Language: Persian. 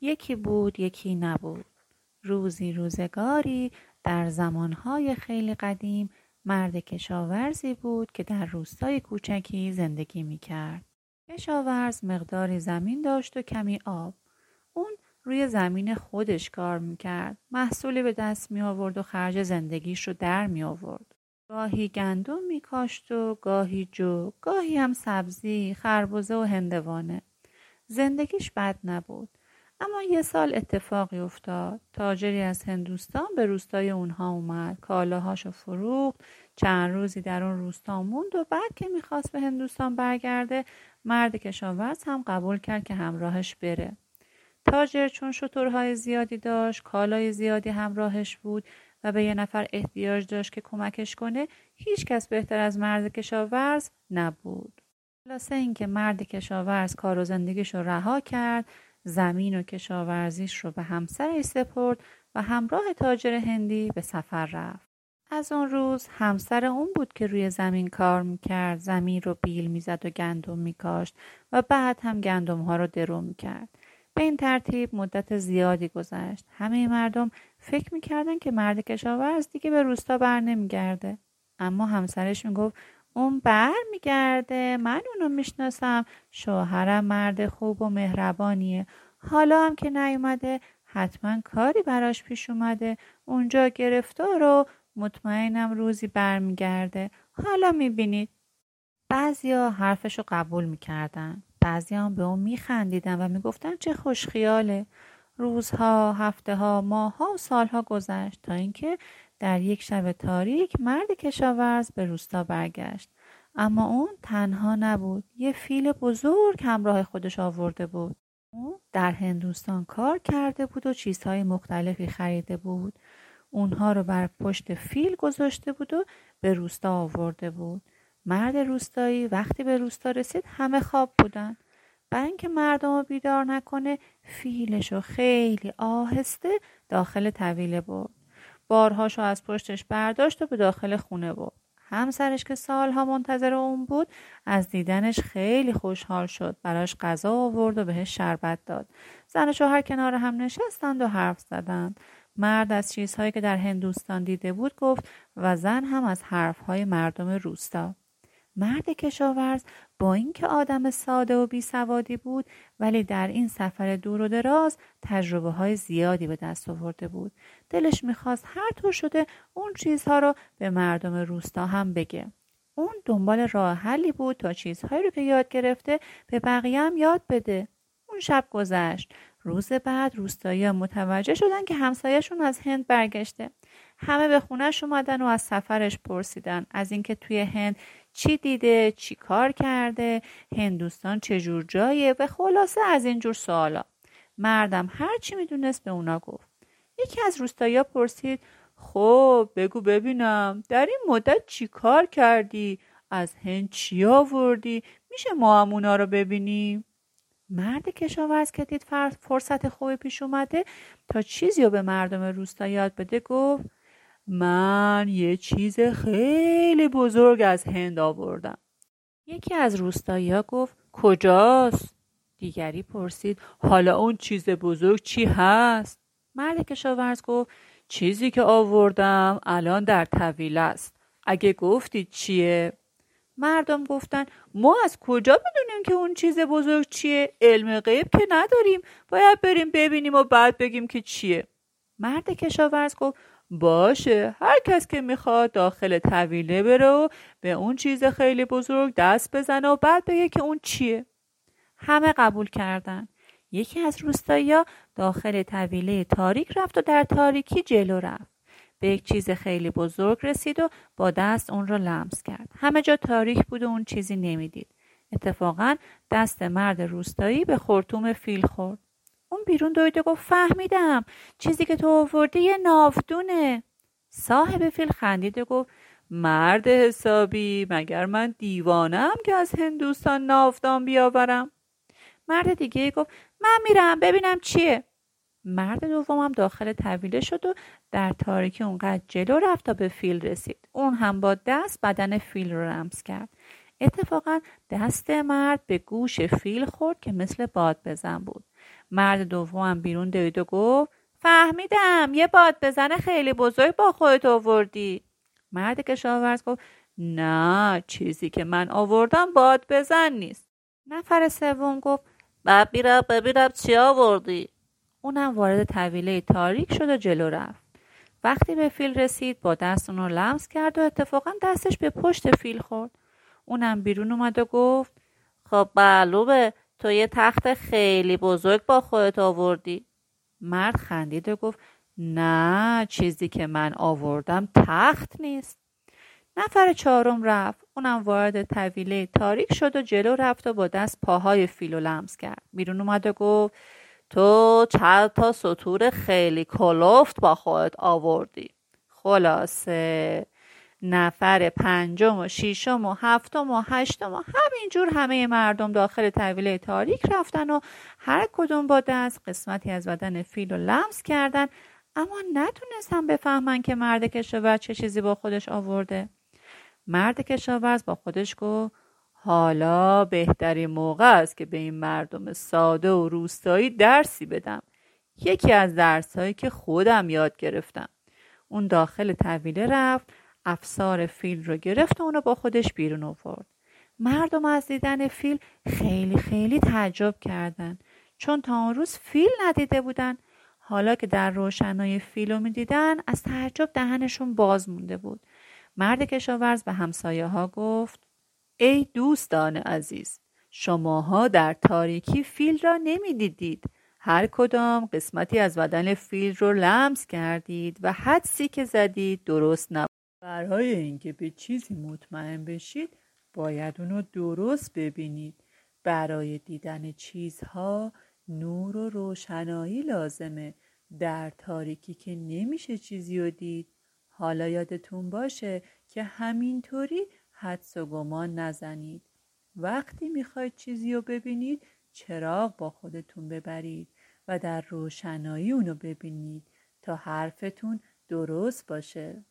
یکی بود یکی نبود روزی روزگاری در زمانهای خیلی قدیم مرد کشاورزی بود که در روستای کوچکی زندگی می کرد. کشاورز مقداری زمین داشت و کمی آب. اون روی زمین خودش کار می‌کرد. محصولی به دست می آورد و خرج زندگیش رو در می آورد. گاهی گندم می کاشت و گاهی جو، گاهی هم سبزی، خربزه و هندوانه. زندگیش بد نبود. اما یه سال اتفاقی افتاد. تاجری از هندوستان به روستای اونها اومد. کالاهاشو فروخت. چند روزی در اون روستا موند و بعد که می‌خواست به هندوستان برگرده مرد کشاورز هم قبول کرد که همراهش بره. تاجر چون شطورهای زیادی داشت، کالای زیادی همراهش بود و به یه نفر احتیاج داشت که کمکش کنه، هیچ کس بهتر از مرد کشاورز نبود. خلاصه اینکه مرد کشاورز کار و زندگیش رها کرد زمین و کشاورزیش رو به همسرش سپرد و همراه تاجر هندی به سفر رفت. از اون روز همسر اون بود که روی زمین کار می‌کرد زمین رو بیل می‌زد و گندم میکاشت و بعد هم گندم ها رو درو می‌کرد. به این ترتیب مدت زیادی گذشت. همه مردم فکر می‌کردن که مرد کشاورز دیگه به روستا بر نمیگرده. اما همسرش می‌گفت اون بر میگرده من اونو می‌شناسم. شوهرم مرد خوب و مهربانیه. حالا هم که نیومده حتما کاری براش پیش اومده. اونجا گرفتار و مطمئنم روزی برمیگرده. حالا می‌بینید. بعضیا حرفشو قبول می‌کردن. بعضی هم به اون میخندیدن و می‌گفتن چه خوشخیاله. روزها، هفته ها، ماه ها و سالها گذشت تا اینکه در یک شب تاریک مرد کشاورز به روستا برگشت. اما اون تنها نبود. یه فیل بزرگ همراه خودش آورده بود. اون در هندوستان کار کرده بود و چیزهای مختلفی خریده بود. اونها رو بر پشت فیل گذاشته بود و به روستا آورده بود. مرد روستایی وقتی به روستا رسید همه خواب بودن. برای اینکه مردم رو بیدار نکنه فیلش رو خیلی آهسته داخل طویله برد. بارهاشو از پشتش برداشت و به داخل خونه برد. همسرش که سالها منتظر اون بود از دیدنش خیلی خوشحال شد. براش غذا آورد و بهش شربت داد. زن و شوهر کنار هم نشستند و حرف زدند. مرد از چیزهایی که در هندوستان دیده بود گفت و زن هم از حرفهای مردم روستا. مرد کشاورز با اینکه آدم ساده و بیسوادی بود ولی در این سفر دور و دراز تجربه های زیادی به دست آورده بود. دلش می‌خواست هر طور شده اون چیزها رو به مردم روستا هم بگه. اون دنبال راه حلی بود تا چیزهایی رو که یاد گرفته به بقیه هم یاد بده. اون شب گذشت. روز بعد روستایی متوجه شدن که همسایهشون از هند برگشته. همه به خونش اومدن و از سفرش پرسیدن. از اینکه توی هند چی دیده چی کار کرده هندوستان چجور جایه و خلاصه از اینجور سوالا. مردم هر چی می‌دونست به اونا گفت. یکی از روستایی پرسید خب بگو ببینم در این مدت چی کار کردی؟ از هند چی آوردی؟ میشه ما هم اونا رو ببینیم؟ مرد کشاورز که دید فرصت خوبی پیش اومده تا چیزی رو به مردم روستا یاد بده گفت من یه چیز خیلی بزرگ از هند آوردم. یکی از روستایی ها گفت کجاست؟ دیگری پرسید حالا اون چیز بزرگ چی هست؟ مرد کشاورز گفت چیزی که آوردم الان در طویل است. اگه گفتید چیه؟ مردم گفتن ما از کجا بدونیم که اون چیز بزرگ چیه؟ علم غیب که نداریم. باید بریم ببینیم و بعد بگیم که چیه. مرد کشاورز گفت باشه. هر کس که می‌خواد داخل طویله بره و به اون چیز خیلی بزرگ دست بزنه و بعد بگه که اون چیه. همه قبول کردن. یکی از روستایی داخل طویله تاریک رفت و در تاریکی جلو رفت. به یک چیز خیلی بزرگ رسید و با دست اون را لمس کرد. همه جا تاریک بود و اون چیزی نمی‌دید. اتفاقا دست مرد روستایی به خورتوم فیل خورد. اون بیرون دویده گفت فهمیدم. چیزی که تو آوردی یه نافدونه صاحب فیل خندید و گفت مرد حسابی مگر من دیوانم که از هندوستان نافدان بیاورم؟ مرد دیگه گفت من میرم ببینم چیه. مرد دومم داخل طویله شد و در تاریکی اونقدر جلو رفت تا به فیل رسید. اون هم با دست بدن فیل رو رمز کرد. اتفاقا دست مرد به گوش فیل خورد که مثل باد بزن بود. مرد دوم بیرون دوید و گفت فهمیدم یه باد بزنه خیلی بزرگ با خودت آوردی. مرد کشاورز گفت نه چیزی که من آوردم باد بزن نیست. نفر سوم گفت ببینم ببینم چی آوردی. اونم وارد طویله تاریک شد و جلو رفت. وقتی به فیل رسید با دست اون رو لمس کرد و اتفاقا دستش به پشت فیل خورد. اونم بیرون اومد و گفت خب معلومه تو یه تخت خیلی بزرگ با خودت آوردی. مرد خندید و گفت نه چیزی که من آوردم تخت نیست. نفر چهارم رفت. اونم وارد طویله تاریک شد و جلو رفت و با دست پاهای فیل و لمس کرد. بیرون اومد و گفت تو چند تا سطور خیلی کلفت با خودت آوردی. خلاصه. نفر پنجم و ششم و هفتم و هشتم و همینجور همه مردم داخل طویله تاریک رفتن و هر کدوم با دست قسمتی از بدن فیل رو لمس کردن اما نتونستن بفهمن که مرد کشاورز چه چیزی با خودش آورده. مرد کشاورز با خودش گفت حالا بهترین موقع است که به این مردم ساده و روستایی درسی بدم. یکی از درسهایی که خودم یاد گرفتم. اون داخل طویله رفت افسار فیل رو گرفت و اونو با خودش بیرون آورد. مردم از دیدن فیل خیلی خیلی تعجب کردند چون تا اون روز فیل ندیده بودن. حالا که در روشنای فیل رو می‌دیدن از تعجب دهنشون باز مونده بود. مرد کشاورز به همسایه ها گفت ای دوستان عزیز شماها در تاریکی فیل را نمی‌دیدید. هر کدام قسمتی از بدن فیل رو لمس کردید و حدسی که زدید درست نبود. برای اینکه به چیزی مطمئن بشید باید اونو درست ببینید. برای دیدن چیزها نور و روشنایی لازمه. در تاریکی که نمیشه چیزی رو دید. حالا یادتون باشه که همینطوری حدس و گمان نزنید. وقتی می‌خواید چیزی رو ببینید چراغ با خودتون ببرید و در روشنایی اونو ببینید تا حرفتون درست باشه.